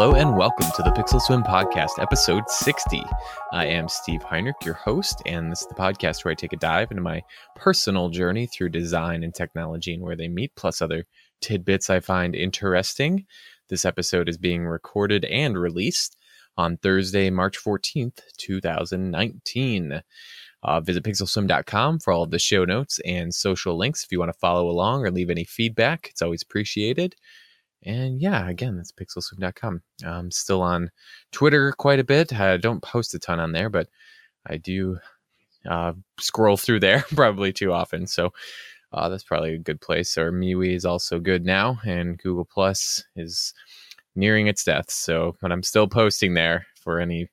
Hello and welcome to the Pixel Swim Podcast, episode 60. I am Steve Heinrich, your host, and this is the podcast where I take a dive into my personal journey through design and technology and where they meet, plus other tidbits I find interesting. This episode is being recorded and released on Thursday, March 14th, 2019. Uh, visit pixelswim.com for all of the show notes and social links if you want to follow along or leave any feedback. It's always appreciated. And yeah, again, that's pixelswim.com. I'm still on Twitter quite a bit. I don't post a ton on there, but I do uh, scroll through there probably too often. So uh, that's probably a good place. Or MeWe is also good now, and Google Plus is nearing its death. So, but I'm still posting there for any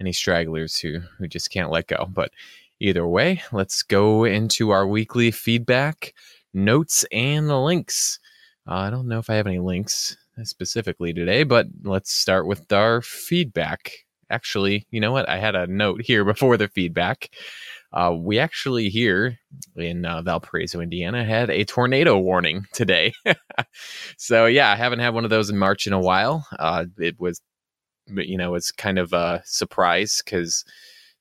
any stragglers who who just can't let go. But either way, let's go into our weekly feedback, notes, and the links. Uh, I don't know if I have any links specifically today, but let's start with our feedback. Actually, you know what? I had a note here before the feedback. Uh, we actually here in uh, Valparaiso, Indiana, had a tornado warning today. so yeah, I haven't had one of those in March in a while. Uh, it was, you know, it's kind of a surprise because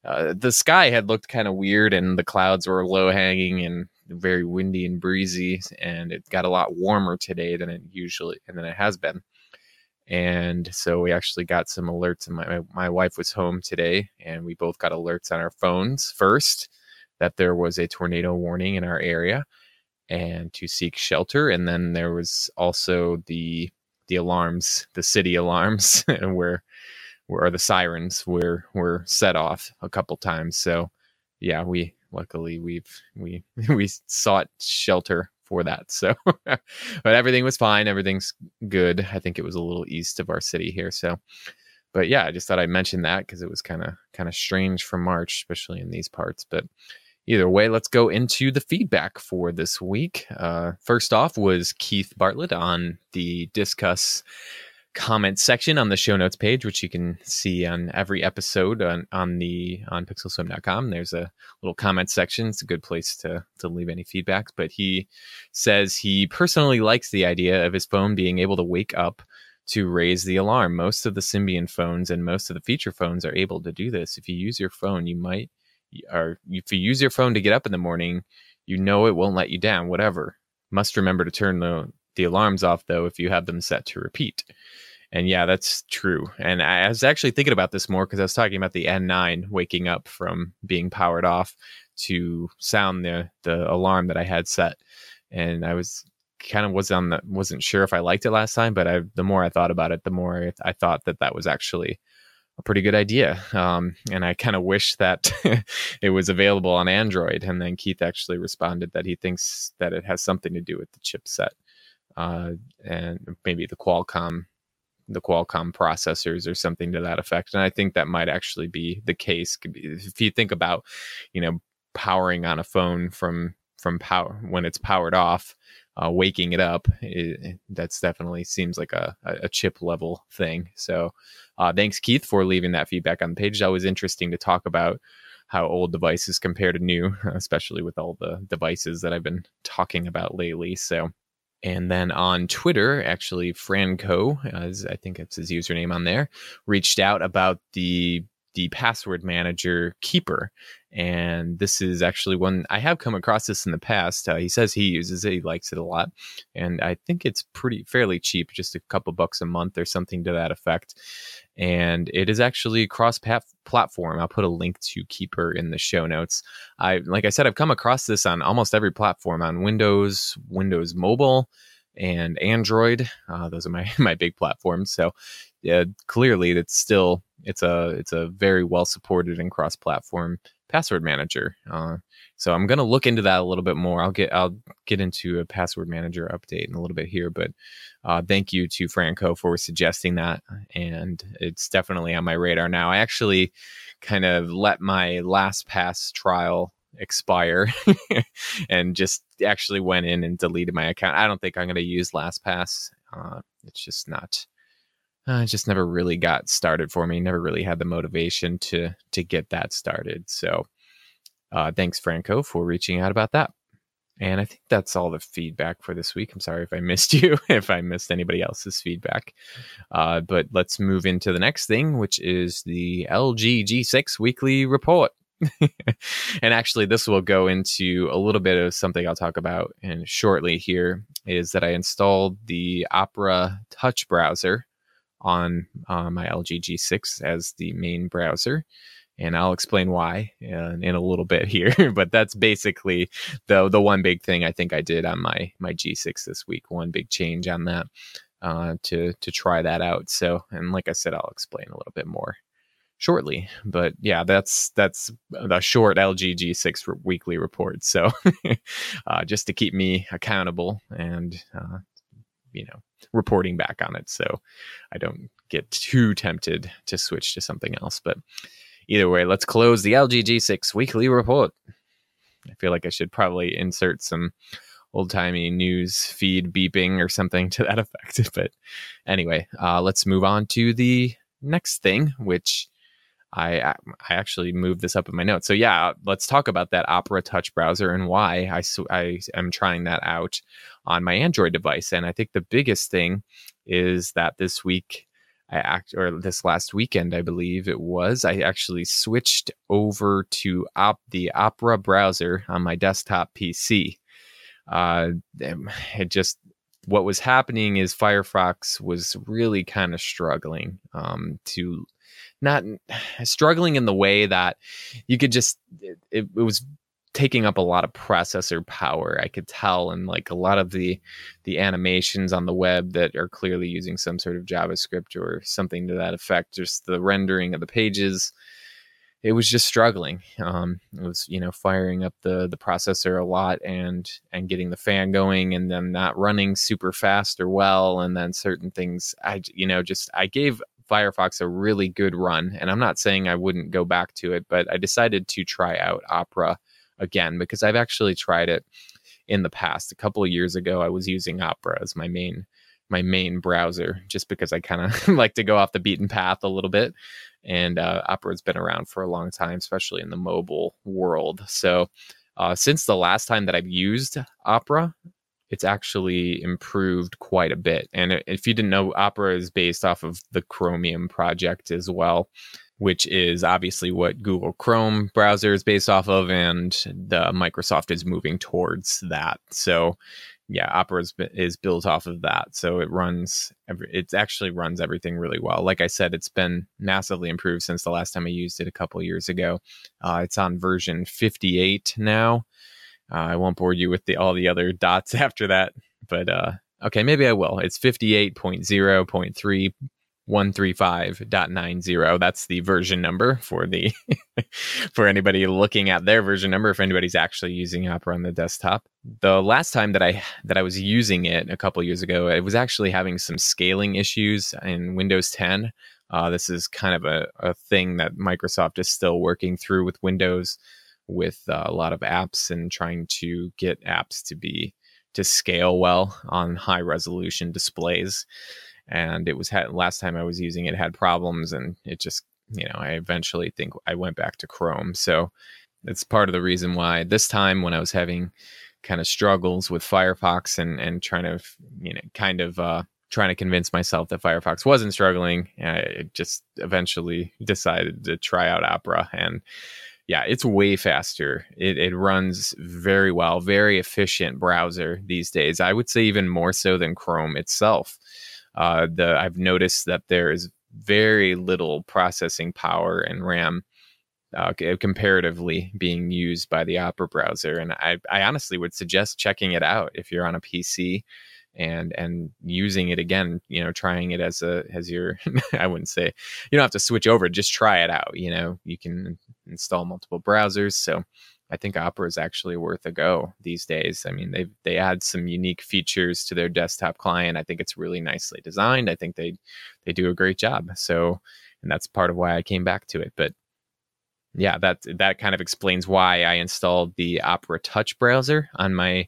uh, the sky had looked kind of weird and the clouds were low hanging and very windy and breezy, and it got a lot warmer today than it usually and than it has been. And so we actually got some alerts, and my my wife was home today, and we both got alerts on our phones first that there was a tornado warning in our area, and to seek shelter. And then there was also the the alarms, the city alarms, and where where the sirens were were set off a couple times. So yeah, we luckily we've we we sought shelter for that. So, but everything was fine. Everything's good. I think it was a little east of our city here. So, but yeah, I just thought I'd mention that because it was kind of kind of strange for March, especially in these parts. But either way, let's go into the feedback for this week. Uh, first off was Keith Bartlett on the Disqus comment section on the show notes page, which you can see on every episode on, on the on pixelswim.com. There's a little comment section. It's a good place to to leave any feedback. But he says he personally likes the idea of his phone being able to wake up to raise the alarm. Most of the Symbian phones and most of the feature phones are able to do this. If you use your phone, you might or if you use your phone to get up in the morning, you know it won't let you down, whatever. Must remember to turn the the alarms off though if you have them set to repeat. And yeah, that's true. And I was actually thinking about this more because I was talking about the N9 waking up from being powered off to sound the the alarm that I had set. And I was kind of was on the wasn't sure if I liked it last time, but I the more I thought about it, the more I thought that that was actually a pretty good idea. Um, and I kind of wish that it was available on Android. And then Keith actually responded that he thinks that it has something to do with the chipset uh, and maybe the Qualcomm the Qualcomm processors or something to that effect. And I think that might actually be the case. If you think about, you know, powering on a phone from from power when it's powered off, uh, waking it up, it, that's definitely seems like a, a chip level thing. So, uh, thanks Keith for leaving that feedback on the page. That was interesting to talk about how old devices compare to new, especially with all the devices that I've been talking about lately. So and then on Twitter, actually, Franco, as I think it's his username on there, reached out about the the password manager keeper and this is actually one i have come across this in the past uh, he says he uses it he likes it a lot and i think it's pretty fairly cheap just a couple bucks a month or something to that effect and it is actually cross platform i'll put a link to keeper in the show notes i like i said i've come across this on almost every platform on windows windows mobile and android uh, those are my my big platforms so yeah, clearly it's still it's a it's a very well supported and cross platform password manager. Uh, so I'm gonna look into that a little bit more. I'll get I'll get into a password manager update in a little bit here, but uh, thank you to Franco for suggesting that, and it's definitely on my radar now. I actually kind of let my LastPass trial expire and just actually went in and deleted my account. I don't think I'm going to use LastPass. Uh, it's just not uh, just never really got started for me. Never really had the motivation to to get that started. So, uh, thanks Franco for reaching out about that. And I think that's all the feedback for this week. I'm sorry if I missed you, if I missed anybody else's feedback. Uh, but let's move into the next thing, which is the LG G6 weekly report. And actually, this will go into a little bit of something I'll talk about in shortly here is that I installed the Opera Touch browser on uh, my LG G6 as the main browser and I'll explain why in, in a little bit here. but that's basically the the one big thing I think I did on my my G6 this week. One big change on that uh, to to try that out. So, and like I said, I'll explain a little bit more shortly. But yeah, that's that's the short LG G6 weekly report. So, uh, just to keep me accountable and uh, you know reporting back on it, so I don't get too tempted to switch to something else. But Either way, let's close the LG G6 weekly report. I feel like I should probably insert some old timey news feed beeping or something to that effect. But anyway, uh, let's move on to the next thing, which I I actually moved this up in my notes. So yeah, let's talk about that Opera Touch browser and why I I am trying that out on my Android device. And I think the biggest thing is that this week I act or this last weekend, I believe it was, I actually switched over to op- the Opera browser on my desktop PC. Uh, it just what was happening is Firefox was really kind of struggling um, to not struggling in the way that you could just it, it, was taking up a lot of processor power i could tell and like a lot of the the animations on the web that are clearly using some sort of javascript or something to that effect just the rendering of the pages it was just struggling. Um, it was you know firing up the the processor a lot and and getting the fan going and then not running super fast or well and then certain things i you know just i gave Firefox a really good run. And I'm not saying I wouldn't go back to it, but I decided to try out Opera again because I've actually tried it in the past. A couple of years ago, I was using Opera as my main my main browser just because I kind of like to go off the beaten path a little bit. And uh, Opera's been around for a long time, especially in the mobile world. So uh, since the last time that I've used Opera, it's actually improved quite a bit. And if you didn't know, Opera is based off of the Chromium project as well which is obviously what Google Chrome browser is based off of, and the Microsoft is moving towards that. So, yeah, Opera is, is built off of that. So it runs, it actually runs everything really well. Like I said, it's been massively improved since the last time I used it a couple years ago. Uh, it's on version 58 now. Uh, I won't bore you with the all the other dots after that, but uh, okay, maybe I will. It's 58.0.3 135.90 that's the version number for the for anybody looking at their version number if anybody's actually using opera on the desktop. The last time that i that i was using it a couple years ago it was actually having some scaling issues in windows 10 uh, this is kind of a, a thing that microsoft is still working through with windows with uh, a lot of apps and trying to get apps to be to scale well on high resolution displays and it was had last time I was using it had problems, and it just you know I eventually think I went back to Chrome. So it's part of the reason why this time when I was having kind of struggles with Firefox and and trying to you know kind of uh, trying to convince myself that Firefox wasn't struggling, I just eventually decided to try out Opera and yeah, it's way faster. It, it runs very well, very efficient browser these days. I would say even more so than Chrome itself uh, the I've noticed that there is very little processing power and RAM uh, comparatively being used by the Opera browser, and I, I honestly would suggest checking it out if you're on a PC and and using it again you know trying it as a as your i wouldn't say you don't have to switch over just try it out you know you can install multiple browsers so I think Opera is actually worth a go these days. I mean, they they add some unique features to their desktop client. I think it's really nicely designed. I think they they do a great job. So, and that's part of why I came back to it. But yeah, that that kind of explains why I installed the Opera Touch browser on my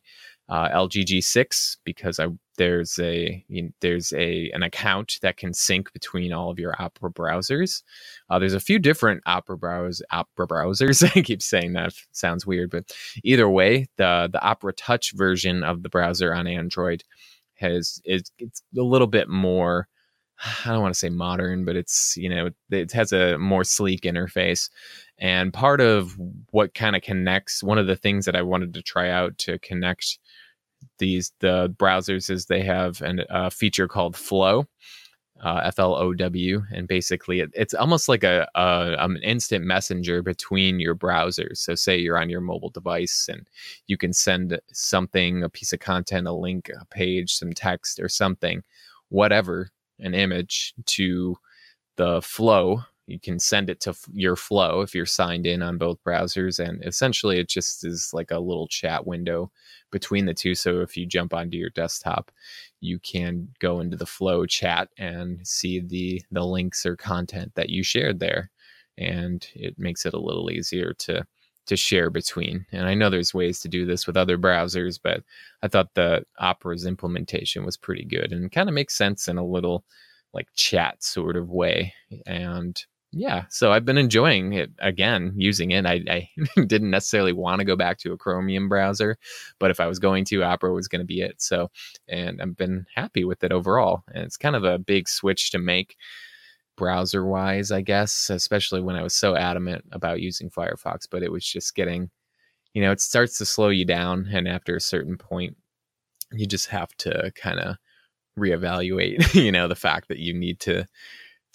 uh, LGG6 because I there's a you know, there's a an account that can sync between all of your Opera browsers. Uh, there's a few different Opera browsers. Opera browsers. I keep saying that sounds weird, but either way, the the Opera Touch version of the browser on Android has is it's a little bit more. I don't want to say modern, but it's you know it has a more sleek interface. And part of what kind of connects one of the things that I wanted to try out to connect these the browsers is they have an, a feature called Flow, uh, F L O W, and basically it, it's almost like a, a an instant messenger between your browsers. So say you're on your mobile device and you can send something, a piece of content, a link, a page, some text, or something, whatever, an image to the Flow you can send it to f- your flow if you're signed in on both browsers and essentially it just is like a little chat window between the two so if you jump onto your desktop you can go into the flow chat and see the the links or content that you shared there and it makes it a little easier to to share between. And i know there's ways to do this with other browsers but i thought the opera's implementation was pretty good and kind of makes sense in a little like chat sort of way and yeah, so I've been enjoying it again, using it. I, I didn't necessarily want to go back to a Chromium browser, but if I was going to, Opera was going to be it. So, and I've been happy with it overall. And it's kind of a big switch to make browser wise, I guess, especially when I was so adamant about using Firefox, but it was just getting, you know, it starts to slow you down. And after a certain point, you just have to kind of reevaluate, you know, the fact that you need to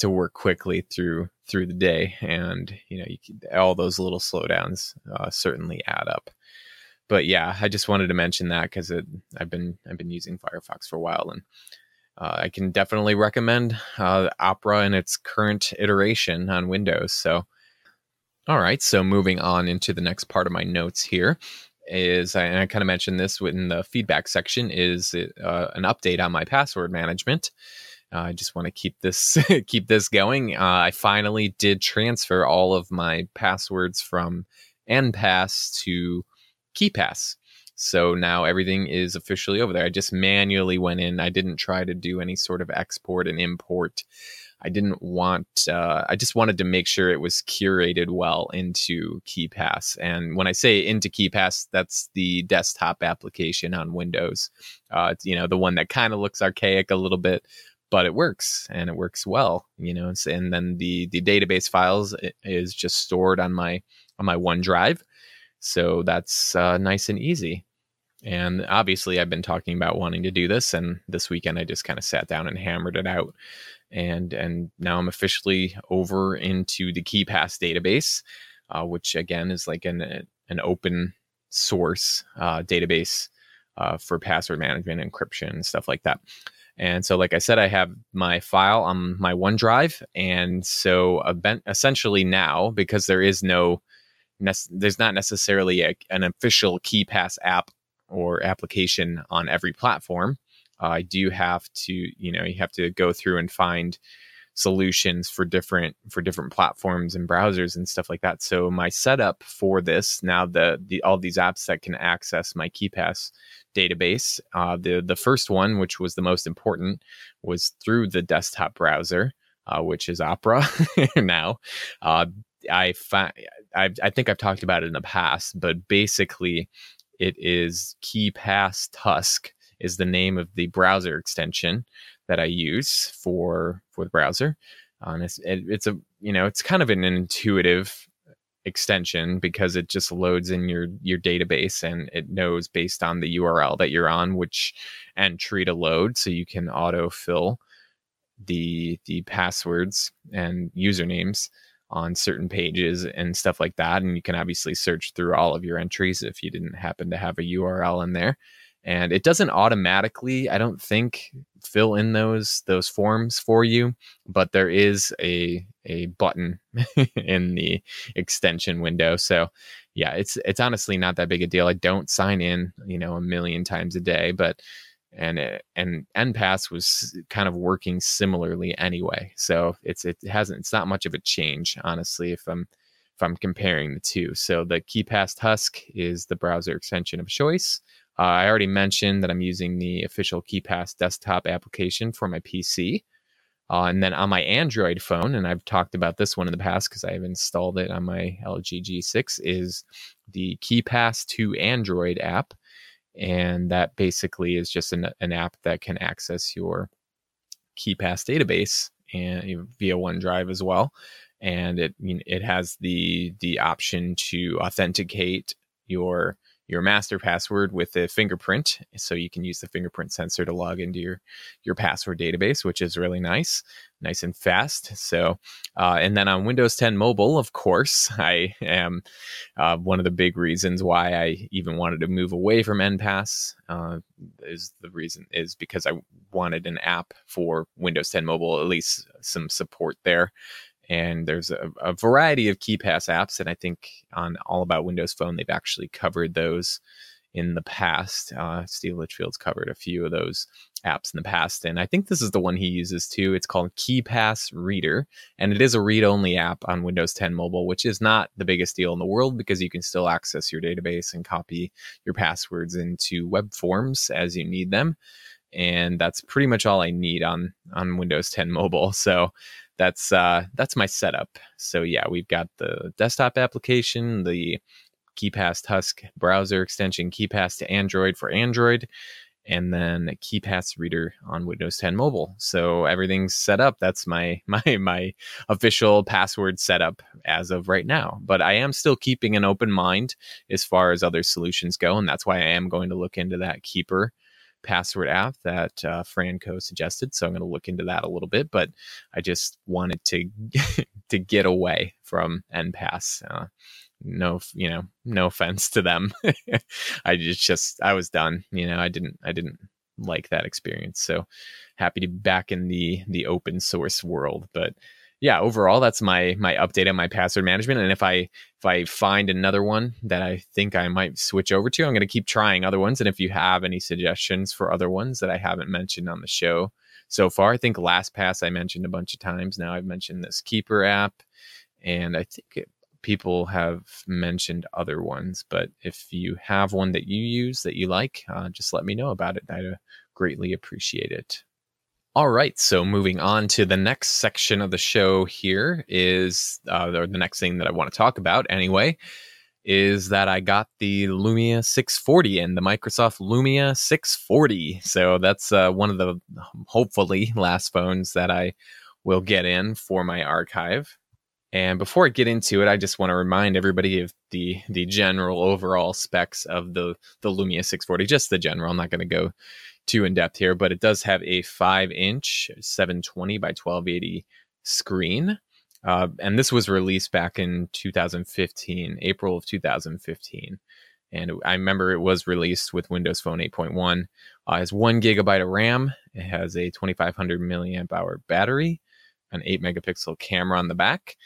to work quickly through through the day. And you know you all those little slowdowns uh, certainly add up. But yeah i just wanted to mention that because i've been i've been using firefox for a while and uh, i can definitely recommend uh, opera in its current iteration on windows. So all right so moving on into the next part of my notes here is and i kind of mentioned this in the feedback section is uh, an update on my password management uh, I just want to keep this keep this going. Uh, I finally did transfer all of my passwords from Enpass to KeePass. So now everything is officially over there. I just manually went in. I didn't try to do any sort of export and import. I didn't want. Uh, I just wanted to make sure it was curated well into KeePass. And when I say into KeePass, that's the desktop application on Windows. Uh, you know, the one that kind of looks archaic a little bit, but it works and it works well you know and then the the database files is just stored on my on my onedrive so that's uh, nice and easy. And obviously i've been talking about wanting to do this and this weekend i just kind of sat down and hammered it out and and now i'm officially over into the KeePass database uh, which again is like an an open source uh, database uh, for password management encryption and stuff like that and so, like I said, I have my file on my OneDrive. And so, essentially, now, because there is no, there's not necessarily a, an official KeePass app or application on every platform, uh, I do have to, you know, you have to go through and find solutions for different for different platforms and browsers and stuff like that. So my setup for this now the the all these apps that can access my KeePass database. Uh, the the first one, which was the most important, was through the desktop browser, uh, which is Opera now. Uh, I, fi- I think I've talked about it in the past, but basically, it is KeePass Tusk is the name of the browser extension that I use for for the browser. And it's it, it's a you know it's kind of an intuitive extension because it just loads in your your database and it knows based on the URL that you're on which entry to load. So you can auto fill the the passwords and usernames on certain pages and stuff like that. And you can obviously search through all of your entries if you didn't happen to have a URL in there. And it doesn't automatically i don't think fill in those those forms for you but there is a a button in the extension window. So yeah it's it's honestly not that big a deal. I don't sign in you know a million times a day but and it, and Enpass was kind of working similarly anyway. So it's it hasn't it's not much of a change honestly if i'm if i'm comparing the two. So the KeePass Tusk is the browser extension of choice Uh, I already mentioned that I'm using the official KeePass desktop application for my PC. Uh, and then on my Android phone, and I've talked about this one in the past because I've installed it on my LG G6, is the Keepass2Android app. And that basically is just an, an app that can access your KeePass database and via OneDrive as well. And it it has the the option to authenticate your your master password with a fingerprint so you can use the fingerprint sensor to log into your your password database which is really nice nice and fast. So uh, and then on windows 10 mobile of course i am uh, one of the big reasons why i even wanted to move away from enpass uh, is the reason is because i wanted an app for windows 10 mobile at least some support there and there's a, a, variety of KeePass apps, and I think on All About Windows Phone they've actually covered those in the past. Uh, Steve Litchfield's covered a few of those apps in the past, and I think this is the one he uses too. It's called KeePass Reader, and it is a read-only app on Windows 10 Mobile, which is not the biggest deal in the world because you can still access your database and copy your passwords into web forms as you need them. And that's pretty much all I need on on Windows 10 Mobile. So that's uh, that's my setup. So yeah, we've got the desktop application, the KeePass Tusk browser extension, Keepass2Android for Android, and then KeePass Reader on Windows 10 Mobile. So everything's set up. That's my my my official password setup as of right now. But I am still keeping an open mind as far as other solutions go, and that's why I am going to look into that Keeper password app that uh, Franco suggested. So I'm going to look into that a little bit. But I just wanted to to get away from Enpass. Uh, no, you know, no offense to them. I just just I was done. You know, I didn't I didn't like that experience. So happy to be back in the the open source world. But yeah, overall, that's my my update on my password management. And if I if I find another one that I think I might switch over to, I'm going to keep trying other ones. And if you have any suggestions for other ones that I haven't mentioned on the show so far, I think LastPass I mentioned a bunch of times. Now I've mentioned this Keeper app, and I think it, people have mentioned other ones. But if you have one that you use that you like, uh, just let me know about it. I'd uh, greatly appreciate it. All right, so moving on to the next section of the show here is, uh, or the next thing that I want to talk about anyway, is that I got the Lumia 640 and the Microsoft Lumia 640. So that's uh, one of the hopefully last phones that I will get in for my archive. And before I get into it, I just want to remind everybody of the the general overall specs of the the Lumia 640, just the general. I'm not going to go too in depth here, but it does have a five inch 720 by 1280 screen. Uh, and this was released back in 2015, April of 2015. And I remember it was released with Windows Phone 8.1. Uh, it has one gigabyte of RAM. It has a 2500 milliamp hour battery, an 8 megapixel camera on the back,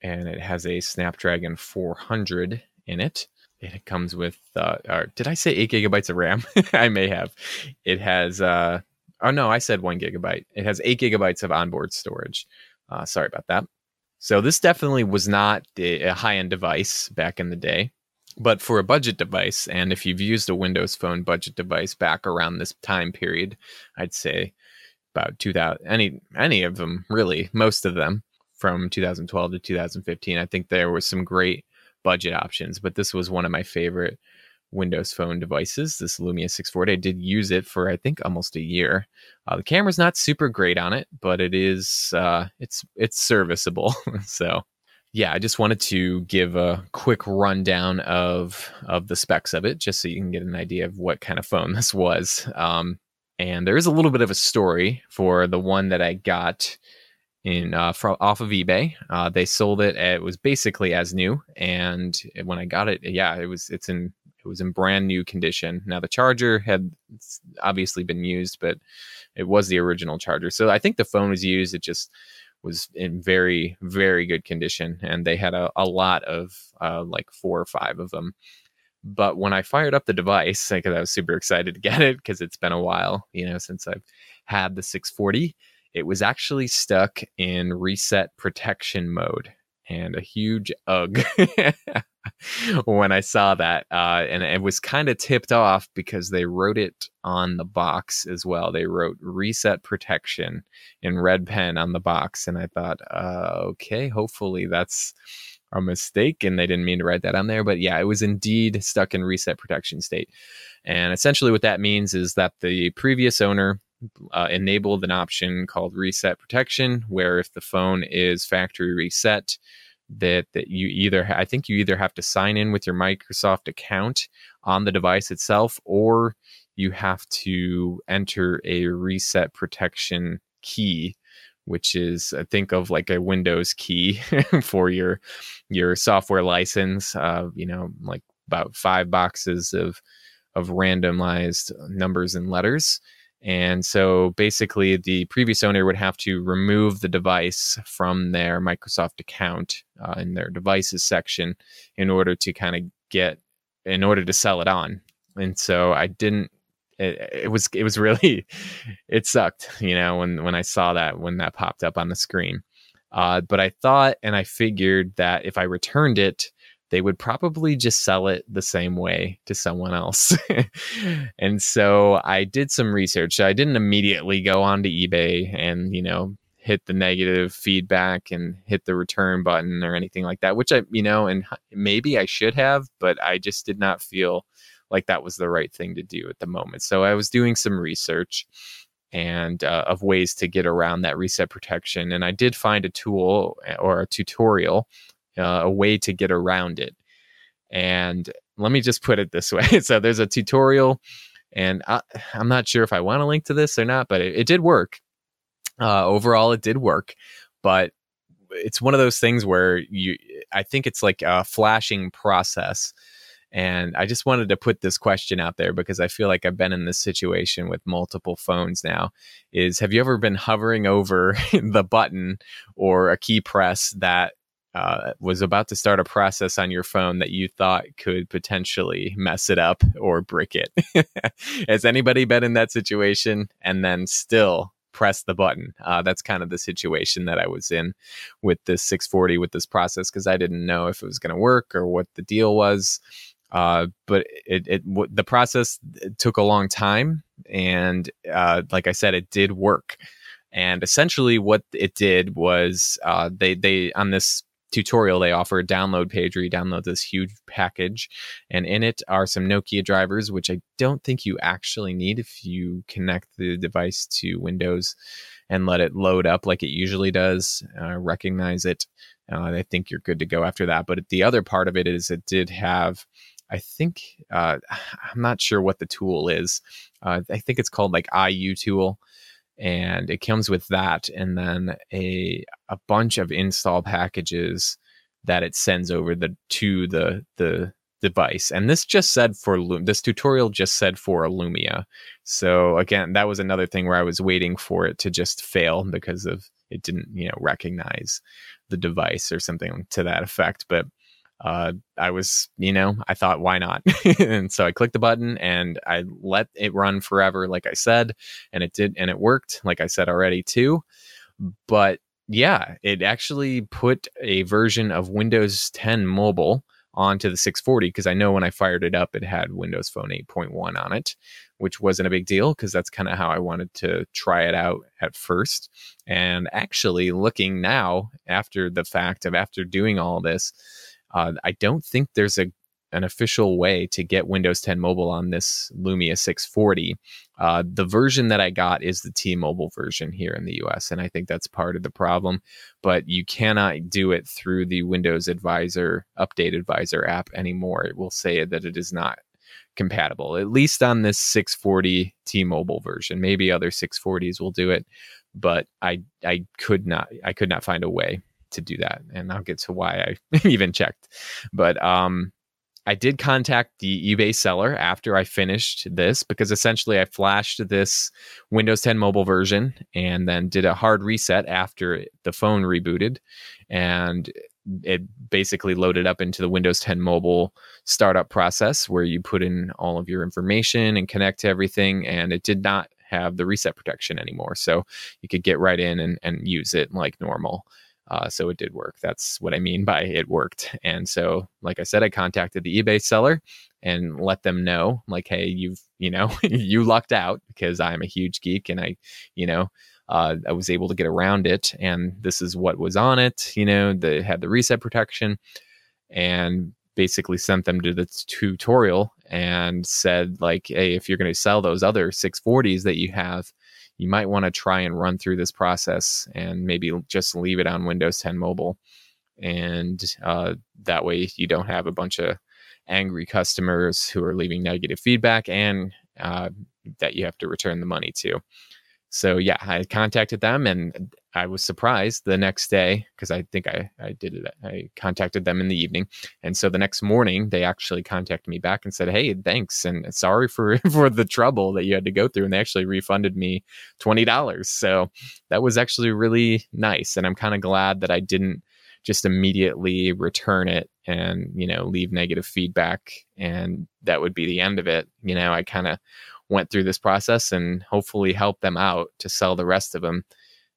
and it has a Snapdragon 400 in it it comes with uh, or did I say eight gigabytes of RAM? I may have. It has uh oh no, I said one gigabyte. It has eight gigabytes of onboard storage. Uh, sorry about that. So this definitely was not a high end device back in the day, but for a budget device, and if you've used a Windows Phone budget device back around this time period, I'd say about 2000 any any of them really most of them from 2012 to 2015 i think there was some great budget options, but this was one of my favorite Windows Phone devices, this Lumia 640. I did use it for I think almost a year. Uh, the camera's not super great on it, but it is uh, it's it's serviceable. so yeah, I just wanted to give a quick rundown of of the specs of it, just so you can get an idea of what kind of phone this was. Um, and there is a little bit of a story for the one that I got in uh, from off of eBay. Uh, they sold it. It was basically as new, and when I got it, yeah, it was it's in it was in brand new condition. Now the charger had obviously been used, but it was the original charger. So I think the phone was used. It just was in very very good condition, and they had a, a lot of uh, like four or five of them. But when I fired up the device, because I was super excited to get it because it's been a while, you know, since I've had the 640 it was actually stuck in reset protection mode and a huge ugh. when I saw that. Uh, and it was kind of tipped off because they wrote it on the box as well. They wrote reset protection in red pen on the box. And I thought, uh, okay, hopefully that's a mistake and they didn't mean to write that on there. But yeah, it was indeed stuck in reset protection state. And essentially, what that means is that the previous owner uh, enabled an option called reset protection, where if the phone is factory reset, that that you either I think you either have to sign in with your Microsoft account on the device itself, or you have to enter a reset protection key which is uh, think of like a Windows key for your your software license. Uh, you know, like about five boxes of of randomized numbers and letters. And so basically, the previous owner would have to remove the device from their Microsoft account uh, in their devices section in order to kind of get, in order to sell it on. And so I didn't. It, it was it was really it sucked, you know, when when I saw that when that popped up on the screen. Uh, but I thought and I figured that if I returned it, they would probably just sell it the same way to someone else. and so I did some research. I didn't immediately go onto eBay and, you know, hit the negative feedback and hit the return button or anything like that, which I, you know, and maybe I should have, but I just did not feel like that was the right thing to do at the moment. So I was doing some research and uh, of ways to get around that reset protection. And I did find a tool eh, or a tutorial uh, a way to get around it. And let me just put it this way. so there's a tutorial, and I, am not sure if I want to link to this or not, but it, it did work. Uh, overall, it did work, but it's one of those things where you, I think it's like a flashing process. And I just wanted to put this question out there because I feel like I've been in this situation with multiple phones now. Is have you ever been hovering over the button or a key press that uh, was about to start a process on your phone that you thought could potentially mess it up or brick it. Has anybody been in that situation and then still press the button? Uh, that's kind of the situation that I was in with this 640 with this process because I didn't know if it was going to work or what the deal was. Uh, but it, it w- the process took a long time, and uh, like I said, it did work. And essentially, what it did was uh, they they on this tutorial they offer a download page where you download this huge package and in it are some nokia drivers which i don't think you actually need if you connect the device to windows and let it load up like it usually does uh, recognize it uh, i think you're good to go after that but the other part of it is it did have I think uh, I'm not sure what the tool is. Uh, I think it's called like IU tool, and it comes with that and then a a bunch of install packages that it sends over the to the the device. And this just said for this tutorial just said for lumia. So again that was another thing where i was waiting for it to just fail because of it didn't you know recognize the device or something to that effect. But uh, I was, you know, I thought, why not? and so I clicked the button and I let it run forever, like I said, and it did, and it worked, like I said already, too. But yeah, it actually put a version of Windows 10 mobile onto the 640 because I know when I fired it up, it had Windows Phone 8.1 on it, which wasn't a big deal because that's kind of how I wanted to try it out at first. And actually, looking now after the fact of after doing all this, uh, I don't think there's a an official way to get Windows 10 Mobile on this Lumia 640. Uh, the version that I got is the T-Mobile version here in the US, and I think that's part of the problem. But you cannot do it through the Windows Advisor Update Advisor app anymore. It will say that it is not compatible, at least on this 640 T-Mobile version. Maybe other 640s will do it, but I I could not I could not find a way to do that. And I'll get to why I even checked. But um, I did contact the eBay seller after I finished this because essentially I flashed this Windows 10 mobile version and then did a hard reset after the phone rebooted. And it basically loaded up into the Windows 10 mobile startup process where you put in all of your information and connect to everything. And it did not have the reset protection anymore. So you could get right in and, and use it like normal. Uh, so it did work. That's what I mean by it worked. And so, like I said, I contacted the eBay seller and let them know, like, hey, you've, you know, you lucked out because I'm a huge geek and I, you know, uh, I was able to get around it. And this is what was on it. You know, they had the reset protection and basically sent them to the tutorial and said, like, hey, if you're going to sell those other 640s that you have, you might want to try and run through this process and maybe just leave it on Windows 10 mobile. And uh, that way you don't have a bunch of angry customers who are leaving negative feedback and uh, that you have to return the money to. So yeah, I contacted them and I was surprised the next day because I think I, I did it. I contacted them in the evening. And so the next morning they actually contacted me back and said, Hey, thanks. And sorry for, for the trouble that you had to go through. And they actually refunded me $20. So that was actually really nice. And I'm kind of glad that I didn't just immediately return it and, you know, leave negative feedback. And that would be the end of it. You know, I kind of went through this process and hopefully help them out to sell the rest of them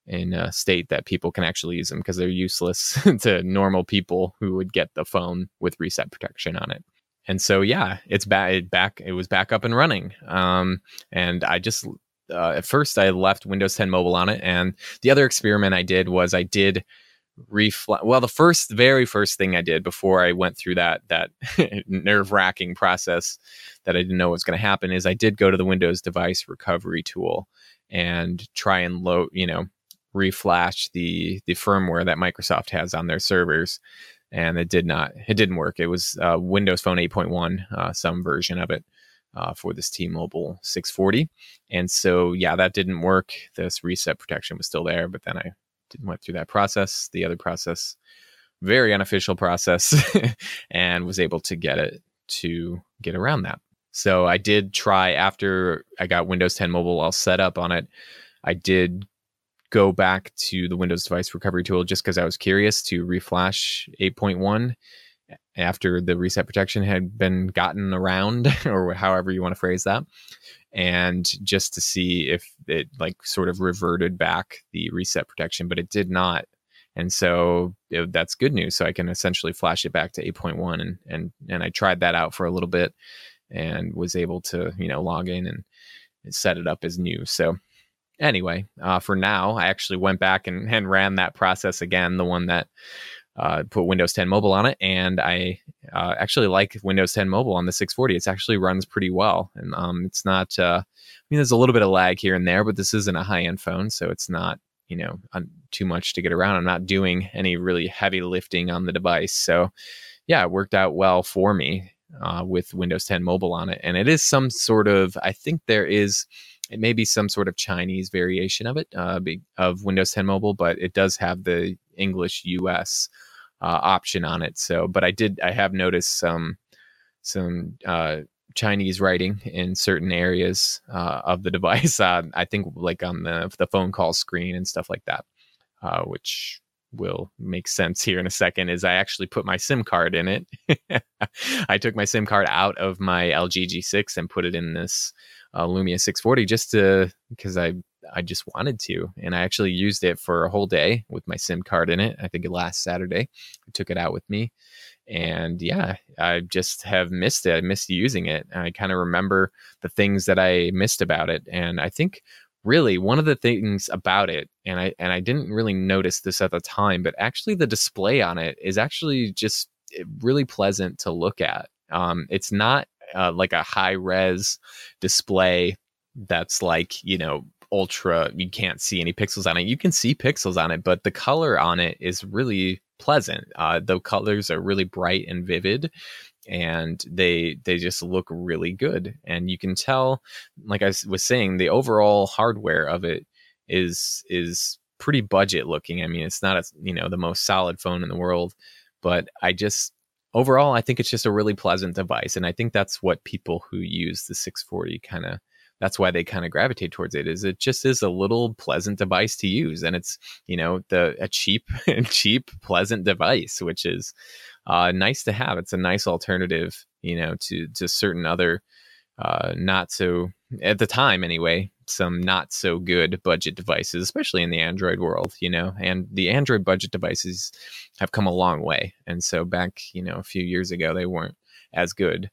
in a state that people can actually use them because they're useless to normal people who would get the phone with reset protection on it. And so, yeah, it's back. back. It was back up and running. Um, and I just uh, at first I left Windows 10 Mobile on it, and the other experiment I did was I did reflect well the first very first thing i did before i went through that that nerve wracking process that i didn't know was going to happen is i did go to the windows device recovery tool and try and load you know reflash the the firmware that microsoft has on their servers and it did not it didn't work. It was uh, windows phone 8.1 uh, some version of it uh, for this t-mobile 640 and so yeah that didn't work. This reset protection was still there but then i went through that process, the other process, very unofficial process, and was able to get it to get around that. So I did try after I got Windows 10 mobile all set up on it. I did go back to the Windows device recovery tool just because I was curious to reflash 8.1 after the reset protection had been gotten around, or however you want to phrase that and just to see if it like sort of reverted back the reset protection, but it did not. And so it, that's good news. So I can essentially flash it back to 8.1 and and and I tried that out for a little bit and was able to, you know, log in and set it up as new. So anyway, uh, for now, I actually went back and, and ran that process again, the one that uh, put Windows 10 Mobile on it, and I uh, actually like Windows 10 Mobile on the 640. It actually runs pretty well, and um, it's not. Uh, I mean, there's a little bit of lag here and there, but this isn't a high end phone, so it's not you know un- too much to get around. I'm not doing any really heavy lifting on the device, so yeah, it worked out well for me uh, with Windows 10 Mobile on it, and it is some sort of. I think there is it may be some sort of Chinese variation of it, uh, of Windows 10 Mobile, but it does have the English US uh, option on it. So, but I did, I have noticed some some uh, Chinese writing in certain areas uh, of the device. Uh, I think like on the the phone call screen and stuff like that, uh, which will make sense here in a second. Is I actually put my SIM card in it. I took my SIM card out of my LG G6 and put it in this uh, Lumia 640 just to because I I just wanted to, and I actually used it for a whole day with my SIM card in it. I think last Saturday, I took it out with me, and yeah, I just have missed it. I missed using it. And I kind of remember the things that I missed about it, and I think really one of the things about it and i and i didn't really notice this at the time but actually the display on it is actually just eh, really pleasant to look at um, it's not uh, like a high res display that's like you know ultra you can't see any pixels on it. You can see pixels on it but the color on it is really pleasant. Uh, the colors are really bright and vivid and they they just look really good. And you can tell like i was saying the overall hardware of it is is pretty budget looking. I mean it's not a, you know the most solid phone in the world but i just overall i think it's just a really pleasant device and i think that's what people who use the 640 kind of that's why they kind of gravitate towards it is it just is a little pleasant device to use and it's you know the a cheap cheap pleasant device which is uh, nice to have it's a nice alternative you know to to certain other uh, not so at the time anyway some not so good budget devices, especially in the Android world, you know, and the Android budget devices have come a long way. And so back, you know, a few years ago, they weren't as good.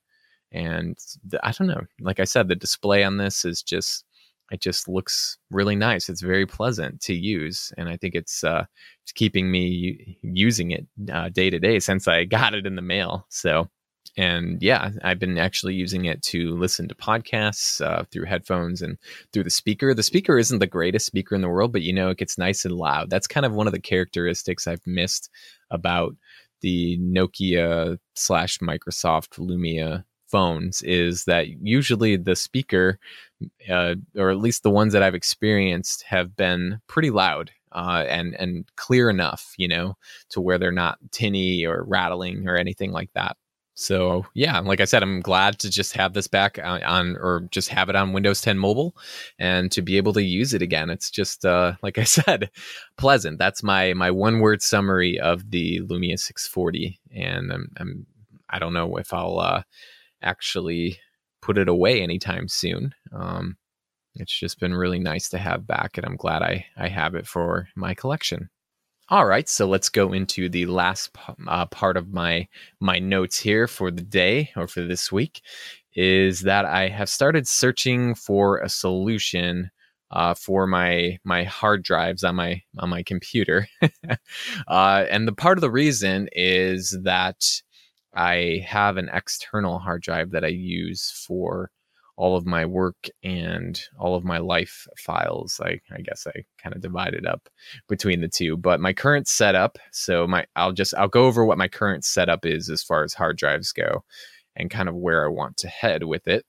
And the, I don't know, like I said, the display on this is just, it just looks really nice. It's very pleasant to use. And I think it's, uh, it's keeping me using it uh, day to day since I got it in the mail. So, and yeah, I've been actually using it to listen to podcasts uh, through headphones and through the speaker. The speaker isn't the greatest speaker in the world, but you know, it gets nice and loud. That's kind of one of the characteristics I've missed about the Nokia slash Microsoft Lumia phones is that usually the speaker, uh, or at least the ones that I've experienced, have been pretty loud. Uh, and and clear enough, you know, to where they're not tinny or rattling or anything like that. So yeah, like I said, I'm glad to just have this back on, or just have it on Windows 10 mobile and to be able to use it again. It's just uh, like I said, pleasant. That's my my one word summary of the Lumia 640, and I'm, I'm I don't know if I'll uh, actually put it away anytime soon. Um, it's just been really nice to have back, and I'm glad I I have it for my collection. All right, so let's go into the last uh, part of my my notes here for the day or for this week. Is that I have started searching for a solution uh, for my my hard drives on my on my computer, uh, and the part of the reason is that I have an external hard drive that I use for all of my work and all of my life files. I, I guess I kind of divided up between the two. But my current setup, so my I'll just I'll go over what my current setup is as far as hard drives go and kind of where I want to head with it.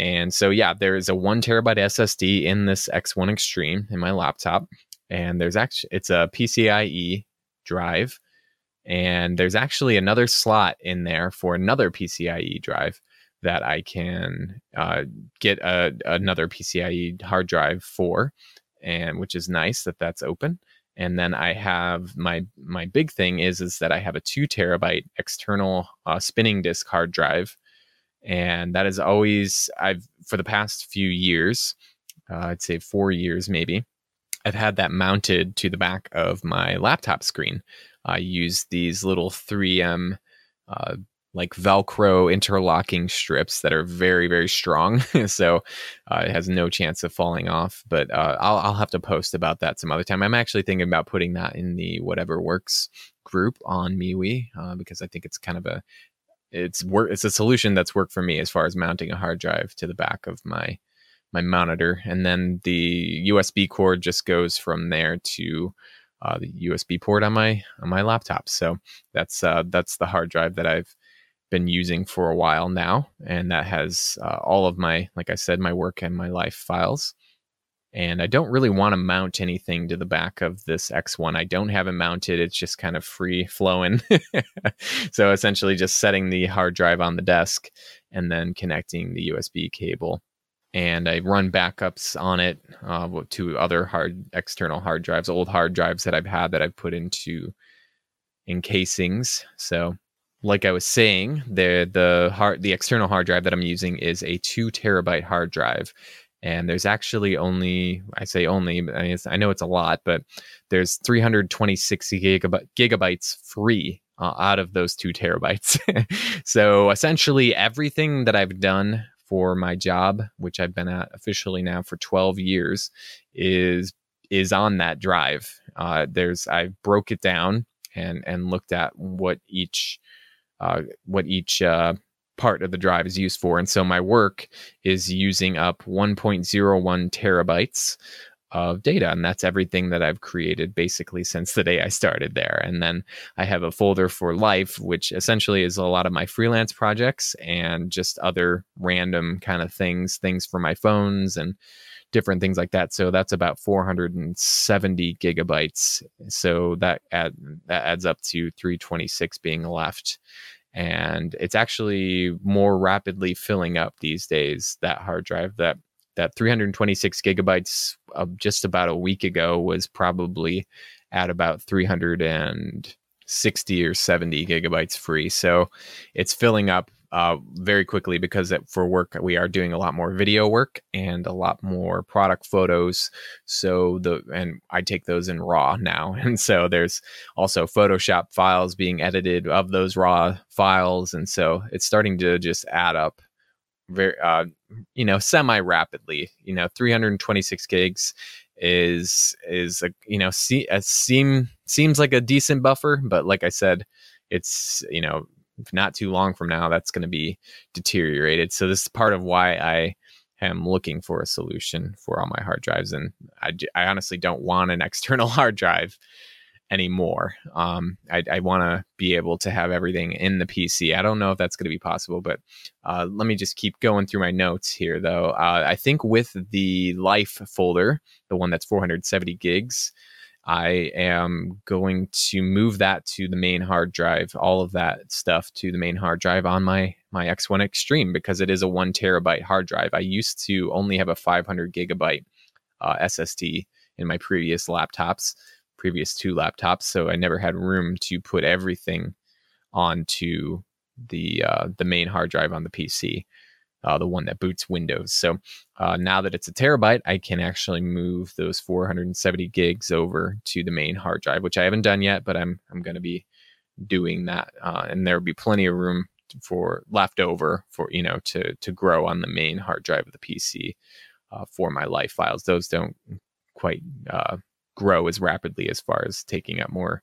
And so yeah, there is a one terabyte SSD in this X1 Extreme in my laptop. And there's actually it's a PCIe drive. And there's actually another slot in there for another PCIe drive that I can uh, get a, another PCIe hard drive for, and which is nice that that's open. And then I have my my big thing is is that I have a two terabyte external uh, spinning disk hard drive, and that is always I've for the past few years, uh, I'd say four years maybe, I've had that mounted to the back of my laptop screen. I use these little 3M uh, like Velcro interlocking strips that are very, very strong. so uh, it has no chance of falling off. But uh, I'll, I'll have to post about that some other time. I'm actually thinking about putting that in the Whatever Works group on MeWe uh, because I think it's kind of a it's work it's a solution that's worked for me as far as mounting a hard drive to the back of my my monitor and then the USB cord just goes from there to uh, the USB port on my on my laptop. So that's uh, that's the hard drive that I've been using for a while now, and that has uh, all of my, like I said, my work and my life files. And I don't really want to mount anything to the back of this X1. I don't have it mounted. It's just kind of free flowing. so essentially, just setting the hard drive on the desk and then connecting the USB cable. And I run backups on it uh, to other hard external hard drives, old hard drives that I've had that I've put into encasings. So like I was saying, the the hard the external hard drive that I'm using is a two terabyte hard drive, and there's actually only I say only I, mean, I know it's a lot, but there's 326 gigabyte, gigabytes free uh, out of those two terabytes. so essentially, everything that I've done for my job, which I've been at officially now for 12 years, is is on that drive. Uh, there's I broke it down and and looked at what each uh, what each uh, part of the drive is used for. And so my work is using up 1.01 terabytes of data. And that's everything that I've created basically since the day I started there. And then I have a folder for life, which essentially is a lot of my freelance projects and just other random kind of things, things for my phones and different things like that. So that's about 470 gigabytes. So that add, that adds up to 326 being left. And it's actually more rapidly filling up these days. That hard drive that that 326 gigabytes of just about a week ago was probably at about 360 or 70 gigabytes free. So it's filling up uh, very quickly because for work we are doing a lot more video work and a lot more product photos. So the and I take those in RAW now, and so there's also Photoshop files being edited of those RAW files, and so it's starting to just add up very uh, you know semi rapidly. You know, 326 gigs is is a you know see a seem seems like a decent buffer, but like I said, it's you know not too long from now that's going to be deteriorated. So this is part of why I am looking for a solution for all my hard drives, and I, I honestly don't want an external hard drive anymore. Um, I, I want to be able to have everything in the PC. I don't know if that's going to be possible, but uh, let me just keep going through my notes here, though. Uh, I think with the Life folder, the one that's 470 gigs, I am going to move that to the main hard drive, all of that stuff to the main hard drive on my my X1 Extreme because it is a one terabyte hard drive. I used to only have a 500 gigabyte uh, SSD in my previous laptops, previous two laptops, so I never had room to put everything onto the uh, the main hard drive on the PC uh, the one that boots Windows. So uh, now that it's a terabyte, I can actually move those 470 gigs over to the main hard drive, which I haven't done yet, but I'm I'm going to be doing that, uh, and there'll be plenty of room for left over for you know to to grow on the main hard drive of the PC uh, for my life files. Those don't quite uh, grow as rapidly as far as taking up more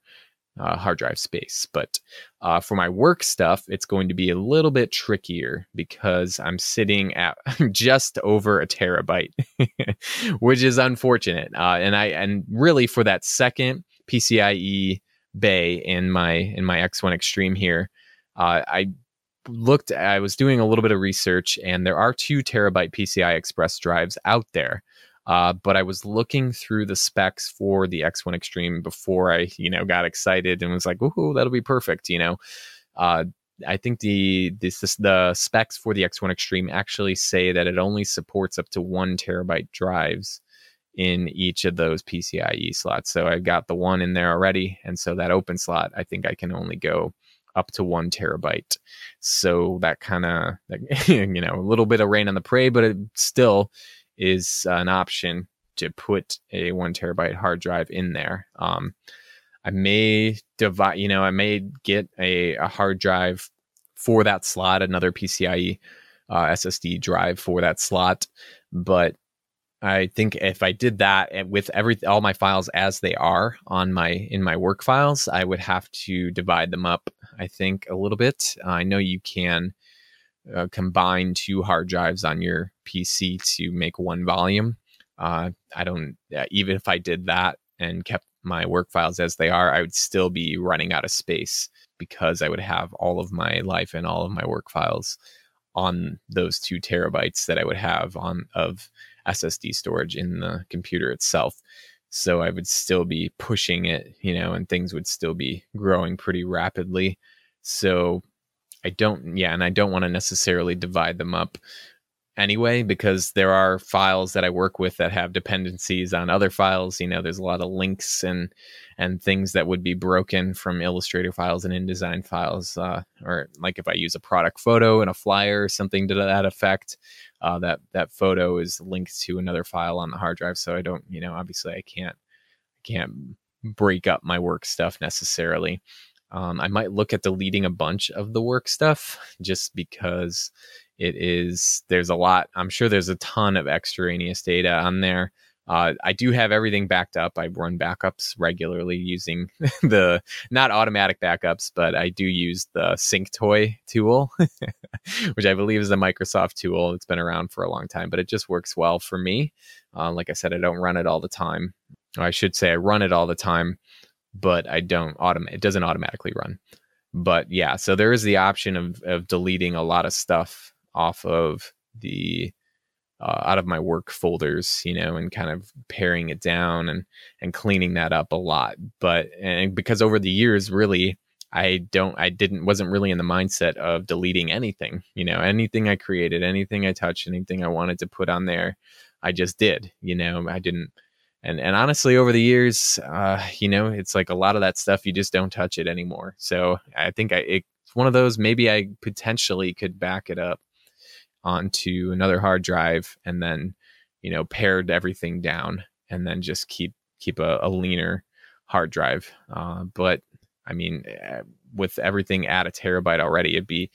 uh, hard drive space. But uh, for my work stuff, it's going to be a little bit trickier because I'm sitting at just over a terabyte, which is unfortunate. Uh, and I and really for that second PCIe bay in my in my X1 Extreme here, uh, I looked. I was doing a little bit of research, and there are two terabyte PCI Express drives out there. Uh, but I was looking through the specs for the X1 Extreme before I, you know, got excited and was like, "Ooh, that'll be perfect," you know. Uh, I think the this, the specs for the X1 Extreme actually say that it only supports up to one terabyte drives in each of those PCIe slots. So I've got the one in there already, and so that open slot, I think I can only go up to one terabyte. So that kind of, you know, a little bit of rain on the parade, but it still is an option to put a one terabyte hard drive in there. Um, I may divide, you know, I may get a, a hard drive for that slot, another PCIe uh, SSD drive for that slot. But I think if I did that eh, with every all my files as they are on my in my work files, I would have to divide them up. I think a little bit. Uh, I know you can uh, combine two hard drives on your PC to make one volume. Uh, I don't, even if I did that and kept my work files as they are, I would still be running out of space because I would have all of my life and all of my work files on those two terabytes that I would have on of SSD storage in the computer itself. So I would still be pushing it, you know, and things would still be growing pretty rapidly. So I don't, yeah, and I don't want to necessarily divide them up anyway because there are files that I work with that have dependencies on other files. You know, there's a lot of links and and things that would be broken from Illustrator files and InDesign files, uh, or like if I use a product photo in a flyer or something to that effect, uh, that that photo is linked to another file on the hard drive. So I don't, you know, obviously I can't I can't break up my work stuff necessarily. Um, I might look at deleting a bunch of the work stuff just because it is, there's a lot. I'm sure there's a ton of extraneous data on there. Uh, I do have everything backed up. I run backups regularly using the not automatic backups, but I do use the SyncToy tool, which I believe is a Microsoft tool. It's been around for a long time, but it just works well for me. Uh, like I said, I don't run it all the time. I should say I run it all the time but I don't automate. It doesn't automatically run. But yeah, so there is the option of of deleting a lot of stuff off of the uh, out of my work folders, you know, and kind of paring it down and and cleaning that up a lot. But and because over the years, really, I don't, I didn't, wasn't really in the mindset of deleting anything. You know, anything I created, anything I touched, anything I wanted to put on there, I just did. You know, I didn't and and honestly over the years uh, you know it's like a lot of that stuff you just don't touch it anymore so i think I, it one of those. Maybe I potentially could back it up onto another hard drive and then, you know, pared everything down and then just keep keep a, a leaner hard drive. Uh, but I mean, eh, with everything at a terabyte already, it'd be.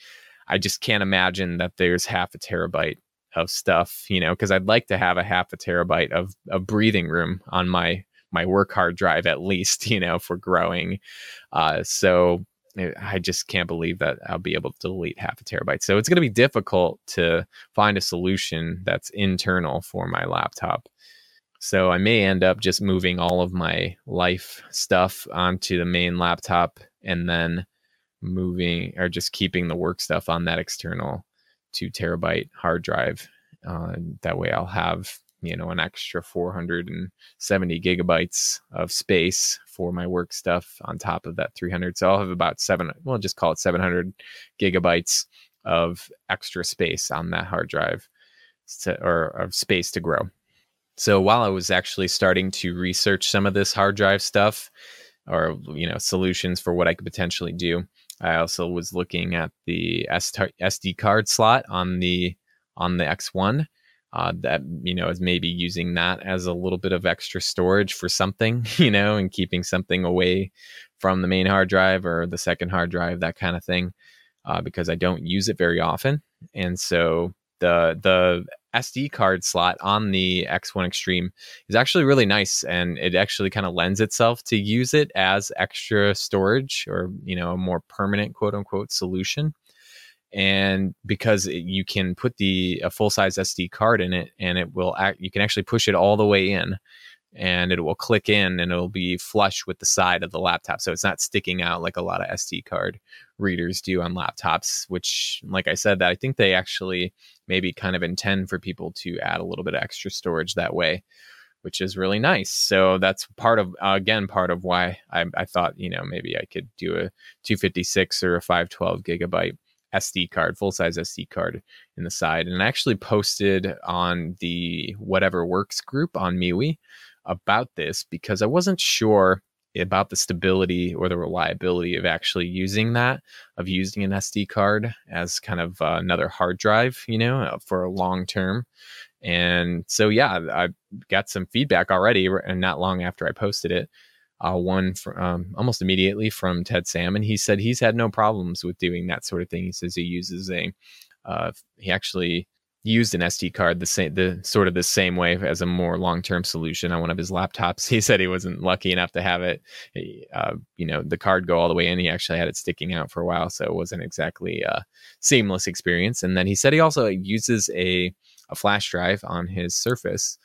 I just can't imagine that there's half a terabyte of stuff, you know, because I'd like to have a half a terabyte of, of breathing room on my my work hard drive at least, you know, for growing. Uh, so I just can't believe that I'll be able to delete half a terabyte. So it's going to be difficult to find a solution that's internal for my laptop. So I may end up just moving all of my life stuff onto the main laptop and then moving or just keeping the work stuff on that external two terabyte hard drive. Uh, that way I'll have, you know, an extra 470 gigabytes of space for my work stuff on top of that 300. So I'll have about seven, well, just call it 700 gigabytes of extra space on that hard drive to, or of space to grow. So while I was actually starting to research some of this hard drive stuff or, you know, solutions for what I could potentially do, I also was looking at the SD card slot on the on the X1. Uh, that you know is maybe using that as a little bit of extra storage for something, you know, and keeping something away from the main hard drive or the second hard drive, that kind of thing, uh, because I don't use it very often, and so the the SD card slot on the X1 Extreme is actually really nice and it actually kind of lends itself to use it as extra storage or, you know, a more permanent quote unquote solution. And because it, you can put the a full size SD card in it and it will act, you can actually push it all the way in and it will click in and it'll be flush with the side of the laptop. So it's not sticking out like a lot of SD card readers do on laptops, which, like I said, that I think they actually maybe kind of intend for people to add a little bit of extra storage that way, which is really nice. So that's part of, uh, again, part of why I, I thought, you know, maybe I could do a 256 or a 512 gigabyte SD card, full size SD card in the side. And I actually posted on the Whatever Works group on MeWe about this because I wasn't sure about the stability or the reliability of actually using that, of using an SD card as kind of uh, another hard drive, you know, uh, for a long term. And so, yeah, I got some feedback already, and not long after I posted it. Uh, one from um, almost immediately from Ted Salmon. And he said he's had no problems with doing that sort of thing. He says he uses a, uh, he actually used an SD card the same the sort of the same way as a more long term solution on one of his laptops. He said he wasn't lucky enough to have it, uh, you know, the card go all the way in. He actually had it sticking out for a while, so it wasn't exactly a seamless experience. And then he said he also uses a a flash drive on his Surface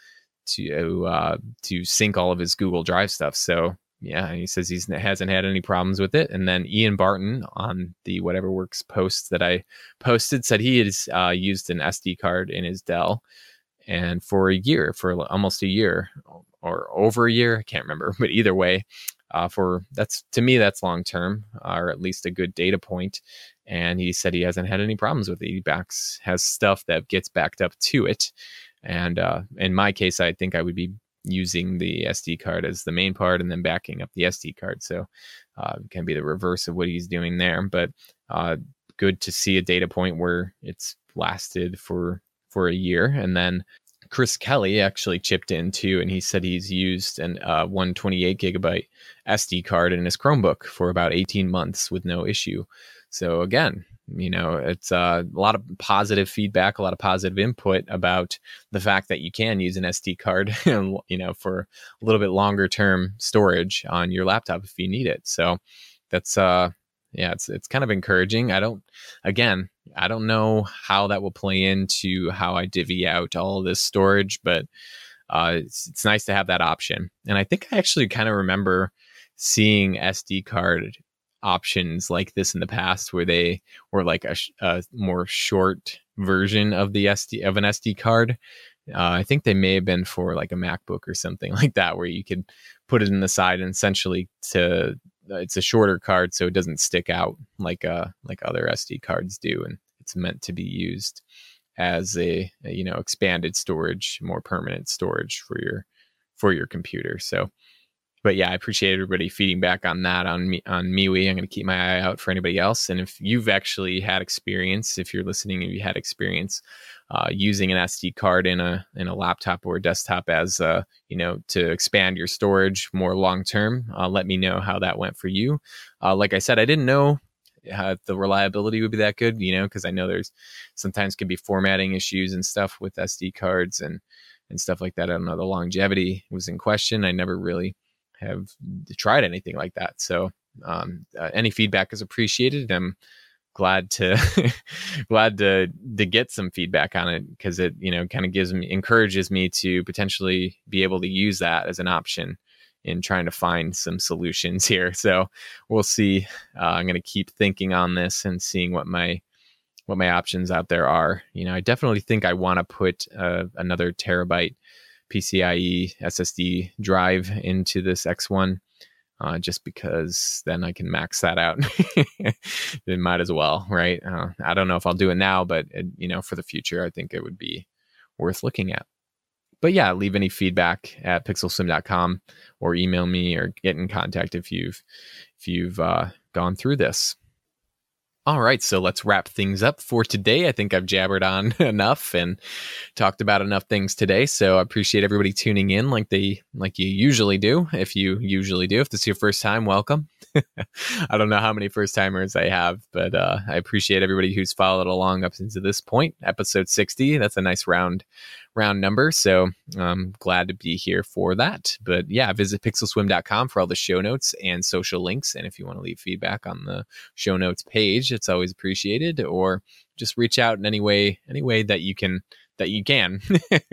to uh, to sync all of his Google Drive stuff. So yeah, he says he hasn't had any problems with it. And then Ian Barton on the Whatever Works post that I posted said he has uh, used an SD card in his Dell and for a year, for almost a year or over a year, I can't remember, but either way, uh, for that's to me that's long term or at least a good data point. And he said he hasn't had any problems with it. He backs has stuff that gets backed up to it. And uh, in my case, I think I would be using the SD card as the main part and then backing up the SD card. So uh, it can be the reverse of what he's doing there. But uh, good to see a data point where it's lasted for for a year, and then Chris Kelly actually chipped in too, and he said he's used an uh, 128 gigabyte SD card in his Chromebook for about 18 months with no issue. So again, you know it's uh, a lot of positive feedback a lot of positive input about the fact that you can use an sd card you know for a little bit longer term storage on your laptop if you need it. So that's uh yeah it's it's kind of encouraging. I don't again i don't know how that will play into how i divvy out all this storage but uh it's, it's nice to have that option. And i think i actually kind of remember seeing sd card options like this in the past where they were like a, a more short version of the SD of an SD card. Uh, I think they may have been for like a MacBook or something like that, where you could put it in the side and essentially to uh, it's a shorter card, so it doesn't stick out like uh like other SD cards do, and it's meant to be used as a, a you know expanded storage, more permanent storage for your for your computer. So but yeah, I appreciate everybody feeding back on that on me on MeWe. I'm going to keep my eye out for anybody else. And if you've actually had experience, if you're listening, and you had experience uh, using an SD card in a in a laptop or a desktop as uh, you know to expand your storage more long term, uh, let me know how that went for you. Uh, like I said, I didn't know uh, the reliability would be that good, you know, because I know there's sometimes can be formatting issues and stuff with SD cards and and stuff like that. I don't know the longevity was in question. I never really have tried anything like that. So um, uh, any feedback is appreciated. I'm glad to glad to to get some feedback on it because it you know kind of gives me encourages me to potentially be able to use that as an option in trying to find some solutions here. So we'll see. Uh, I'm going to keep thinking on this and seeing what my what my options out there are. You know, I definitely think I want to put uh, another terabyte PCIe SSD drive into this X1 uh, just because then I can max that out. it might as well, right? Uh, I don't know if I'll do it now, but it, you know, for the future, I think it would be worth looking at. But yeah, leave any feedback at pixelswim.com or email me or get in contact if you've if you've uh, gone through this. All right, so let's wrap things up for today. I think I've jabbered on enough and talked about enough things today. So I appreciate everybody tuning in like they like you usually do. If you usually do, if this is your first time, welcome. I don't know how many first timers I have, but uh, I appreciate everybody who's followed along up into this point. Episode 60. That's a nice round round number. So I'm um, glad to be here for that. But yeah, visit pixelswim.com for all the show notes and social links. And if you want to leave feedback on the show notes page, it's always appreciated. Or just reach out in any way, any way that you can that you can,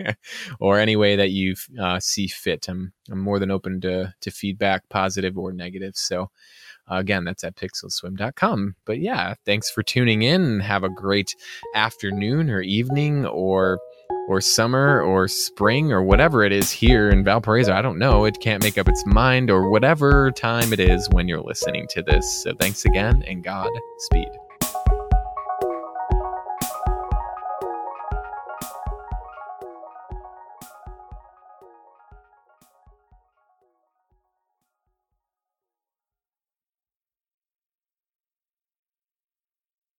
or any way that you uh, see fit. I'm I'm more than open to to feedback, positive or negative. So. Uh, again, that's at pixelswim.com. But yeah, thanks for tuning in. Have a great afternoon or evening or or summer or spring or whatever it is here in Valparaiso. I don't know. It can't make up its mind or whatever time it is when you're listening to this. So thanks again and God speed.